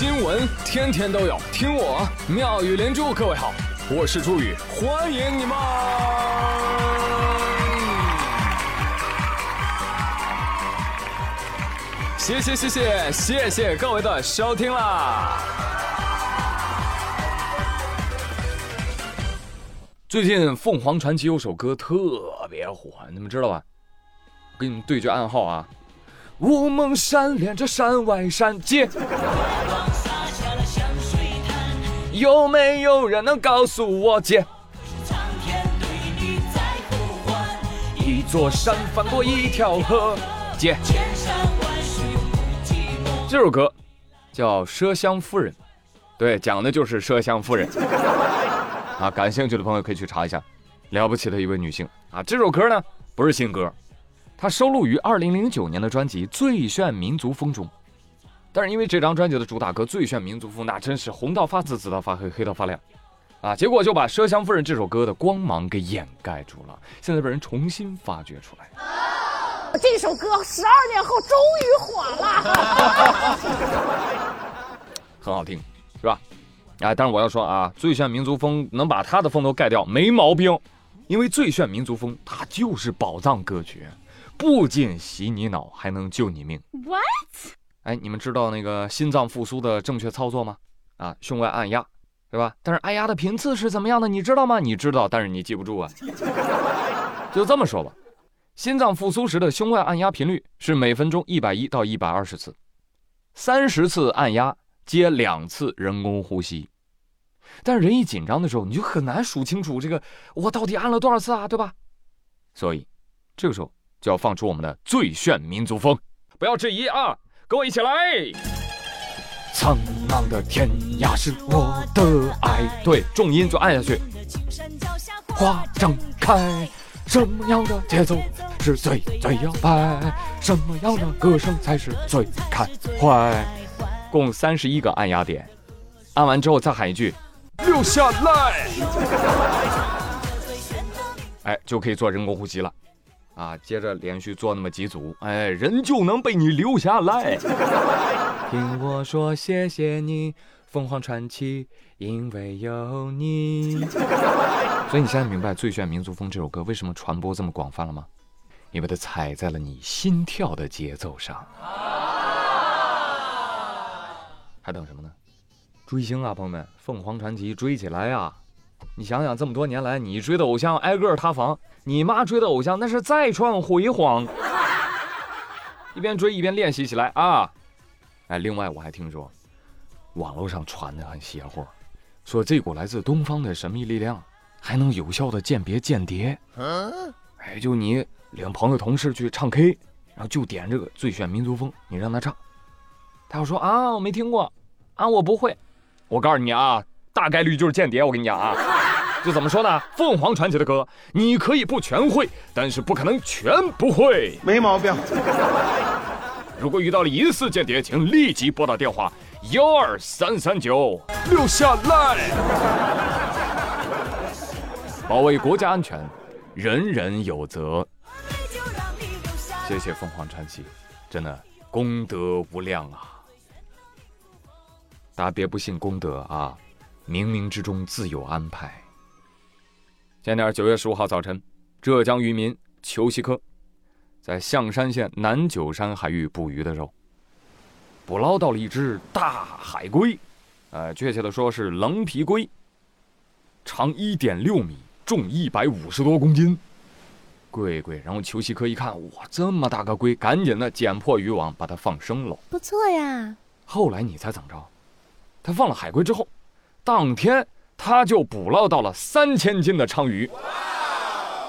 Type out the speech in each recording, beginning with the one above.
新闻天天都有，听我妙语连珠。各位好，我是朱宇，欢迎你们！谢谢谢谢谢谢各位的收听啦！最近凤凰传奇有首歌特别火，你们知道吧？我给你们对句暗号啊。乌蒙山连着山外山，接，有没有人能告诉我姐？一座山翻过一条河，姐。这首歌叫《麝香夫人》，对，讲的就是麝香夫人。啊，感兴趣的朋友可以去查一下，了不起的一位女性啊。这首歌呢，不是新歌。它收录于二零零九年的专辑《最炫民族风》中，但是因为这张专辑的主打歌《最炫民族风》那真是红到发紫，紫到发黑，黑到发亮，啊，结果就把《奢香夫人》这首歌的光芒给掩盖住了。现在被人重新发掘出来，这首歌十二年后终于火了，很好听，是吧？哎，但是我要说啊，《最炫民族风》能把他的风头盖掉没毛病，因为《最炫民族风》它就是宝藏歌曲。不仅洗你脑，还能救你命。What？哎，你们知道那个心脏复苏的正确操作吗？啊，胸外按压，对吧？但是按压的频次是怎么样的？你知道吗？你知道，但是你记不住啊。就这么说吧，心脏复苏时的胸外按压频率是每分钟一百一到一百二十次，三十次按压接两次人工呼吸。但是人一紧张的时候，你就很难数清楚这个我到底按了多少次啊，对吧？所以这个时候。就要放出我们的最炫民族风，不要质疑啊！跟我一起来。苍茫的天涯是我的爱，对，重音就按下去。花正开，什么样的节奏是最最摇摆？什么样的歌声才是最开怀？共三十一个按压点，按完之后再喊一句“留下来”，哎，就可以做人工呼吸了。啊，接着连续做那么几组，哎，人就能被你留下来。听我说，谢谢你，凤凰传奇，因为有你。所以你现在明白《最炫民族风》这首歌为什么传播这么广泛了吗？因为它踩在了你心跳的节奏上。还等什么呢？追星啊，朋友们，凤凰传奇追起来呀！你想想，这么多年来，你追的偶像挨个塌房，你妈追的偶像那是再创辉煌。一边追一边练习起来啊！哎，另外我还听说，网络上传的很邪乎，说这股来自东方的神秘力量还能有效的鉴别间谍。哎，就你领朋友同事去唱 K，然后就点这个《最炫民族风》，你让他唱，他要说啊，我没听过，啊，我不会，我告诉你啊。大概率就是间谍，我跟你讲啊，就怎么说呢？凤凰传奇的歌，你可以不全会，但是不可能全不会，没毛病。如果遇到了疑似间谍，请立即拨打电话幺二三三九，留下来，保卫国家安全，人人有责。谢谢凤凰传奇，真的功德无量啊！大家别不信功德啊！冥冥之中自有安排。前天九月十五号早晨，浙江渔民裘西科在象山县南九山海域捕鱼的时候，捕捞到了一只大海龟，呃，确切的说是棱皮龟，长一点六米，重一百五十多公斤，贵贵。然后裘西科一看，哇，这么大个龟，赶紧的剪破渔网，把它放生了。不错呀。后来你猜怎么着？他放了海龟之后。当天他就捕捞到了三千斤的鲳鱼。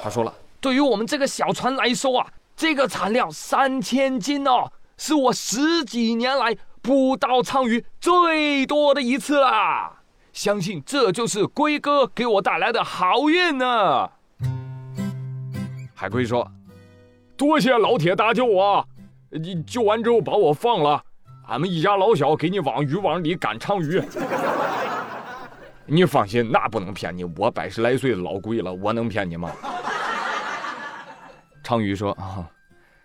他说了：“对于我们这个小船来说啊，这个产量三千斤哦，是我十几年来捕到鲳鱼最多的一次啦！相信这就是龟哥给我带来的好运呢。”海龟说：“多谢老铁搭救我，你救完之后把我放了，俺们一家老小给你往渔网里赶鲳鱼。”你放心，那不能骗你。我百十来岁老龟了，我能骗你吗？昌鱼说：“啊，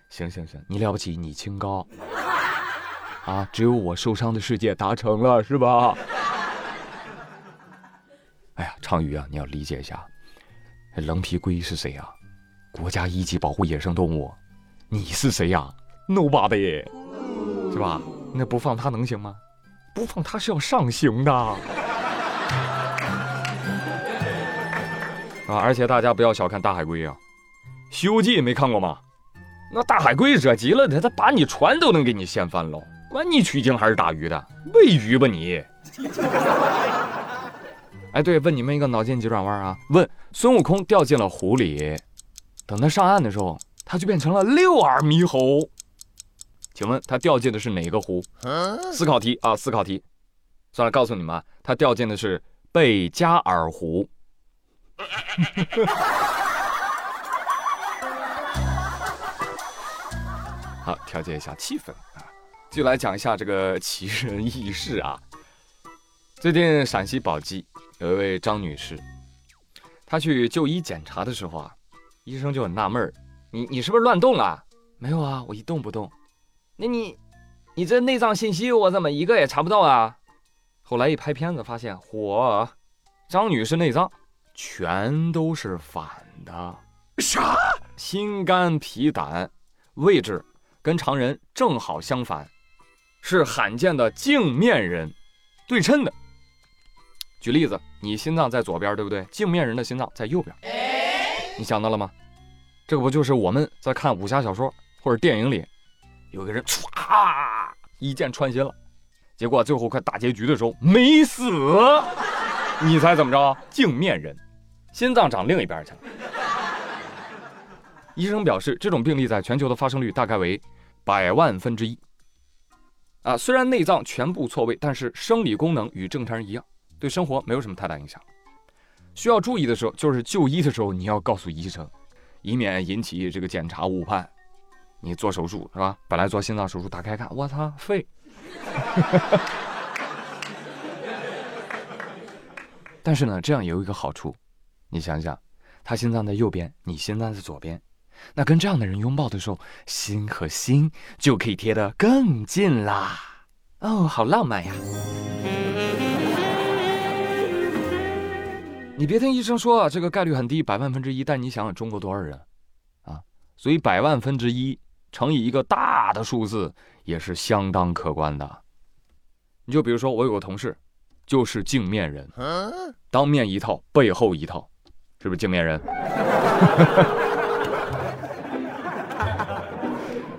行行行，你了不起，你清高。”啊，只有我受伤的世界达成了，是吧？哎呀，昌宇啊，你要理解一下，棱皮龟是谁呀？国家一级保护野生动物，你是谁呀？Nobody，是吧？那不放它能行吗？不放它是要上刑的。啊，而且大家不要小看大海龟啊，《西游记》没看过吗？那大海龟惹急了，他他把你船都能给你掀翻喽，管你取经还是打鱼的，喂鱼吧你。哎，对，问你们一个脑筋急转弯啊，问孙悟空掉进了湖里，等他上岸的时候，他就变成了六耳猕猴，请问他掉进的是哪个湖？思考题啊，思考题。算了，告诉你们啊，他掉进的是贝加尔湖。好，调节一下气氛啊，就来讲一下这个奇人异事啊。最近陕西宝鸡有一位张女士，她去就医检查的时候啊，医生就很纳闷儿：“你你是不是乱动了？”“没有啊，我一动不动。”“那你，你这内脏信息我怎么一个也查不到啊？”后来一拍片子发现，嚯，张女士内脏全都是反的。啥？心肝脾胆位置跟常人正好相反，是罕见的镜面人，对称的。举例子，你心脏在左边，对不对？镜面人的心脏在右边，你想到了吗？这不就是我们在看武侠小说或者电影里，有个人唰一剑穿心了，结果最后快大结局的时候没死，你猜怎么着？镜面人，心脏长另一边去了。医生表示，这种病例在全球的发生率大概为百万分之一。啊，虽然内脏全部错位，但是生理功能与正常人一样。对生活没有什么太大影响，需要注意的时候就是就医的时候，你要告诉医生，以免引起这个检查误判。你做手术是吧？本来做心脏手术，打开看，我操，肺。但是呢，这样也有一个好处，你想想，他心脏在右边，你心脏在左边，那跟这样的人拥抱的时候，心和心就可以贴得更近啦。哦，好浪漫呀。你别听医生说啊，这个概率很低，百万分之一。但你想想，中国多少人啊？所以百万分之一乘以一个大的数字，也是相当可观的。你就比如说，我有个同事，就是镜面人，当面一套，背后一套，是不是镜面人？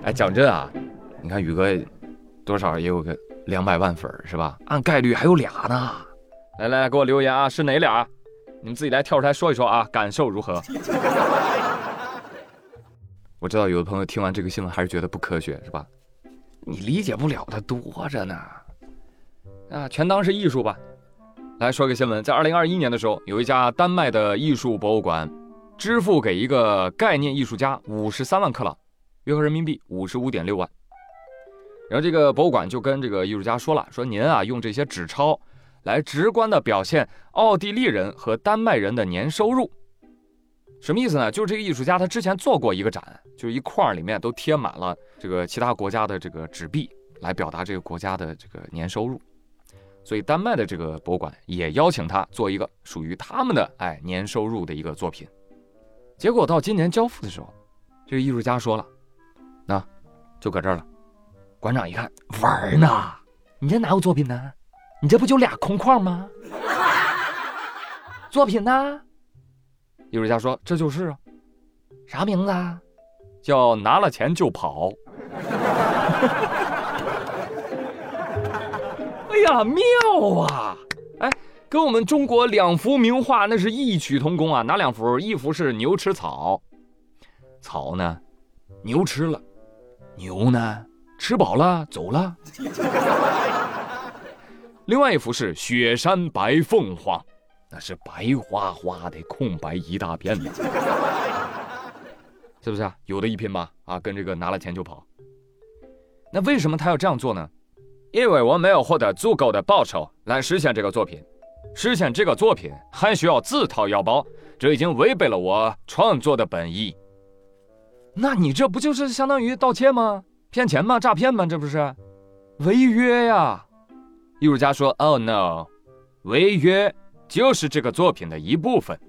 哎，讲真啊，你看宇哥多少也有个两百万粉是吧？按概率还有俩呢。来来来，给我留言啊，是哪俩？你们自己来跳出来说一说啊，感受如何？我知道有的朋友听完这个新闻还是觉得不科学，是吧？你理解不了的多着呢，啊，全当是艺术吧。来说个新闻，在二零二一年的时候，有一家丹麦的艺术博物馆，支付给一个概念艺术家五十三万克朗，约合人民币五十五点六万。然后这个博物馆就跟这个艺术家说了，说您啊用这些纸钞。来直观的表现奥地利人和丹麦人的年收入，什么意思呢？就是这个艺术家他之前做过一个展，就是一框里面都贴满了这个其他国家的这个纸币，来表达这个国家的这个年收入。所以丹麦的这个博物馆也邀请他做一个属于他们的哎年收入的一个作品。结果到今年交付的时候，这个艺术家说了，那就搁这儿了。馆长一看，玩呢？你这哪有作品呢？你这不就俩空框吗？作品呢？艺术家说：“这就是啊，啥名字啊？叫拿了钱就跑。呀，妙啊！哎，跟我们中国两幅名画那是异曲同工啊。哪两幅？一幅是牛吃草，草呢，牛吃了；牛呢，吃饱了走了。另外一幅是雪山白凤凰，那是白花花的空白一大片呢，是不是啊？有的一拼吧？啊，跟这个拿了钱就跑。那为什么他要这样做呢？因为我没有获得足够的报酬来实现这个作品，实现这个作品还需要自掏腰包，这已经违背了我创作的本意。那你这不就是相当于盗窃吗？骗钱吗？诈骗吗？这不是？违约呀！艺术家说：“Oh no，违约就是这个作品的一部分。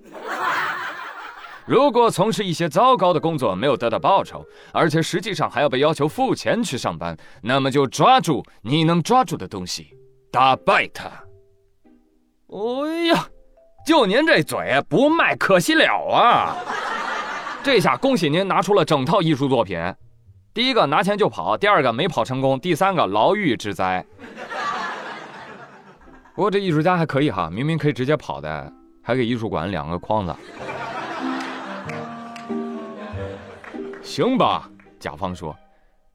如果从事一些糟糕的工作没有得到报酬，而且实际上还要被要求付钱去上班，那么就抓住你能抓住的东西，打败他。”哎呀，就您这嘴不卖可惜了啊！这下恭喜您拿出了整套艺术作品。第一个拿钱就跑，第二个没跑成功，第三个牢狱之灾。不过这艺术家还可以哈，明明可以直接跑的，还给艺术馆两个框子。行吧，甲方说，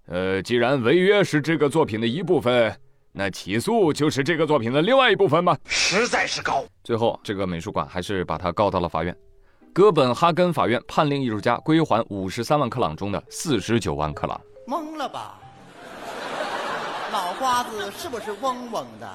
呃，既然违约是这个作品的一部分，那起诉就是这个作品的另外一部分吗？实在是高。最后，这个美术馆还是把他告到了法院。哥本哈根法院判令艺术家归还五十三万克朗中的四十九万克朗。懵了吧？脑瓜子是不是嗡嗡的？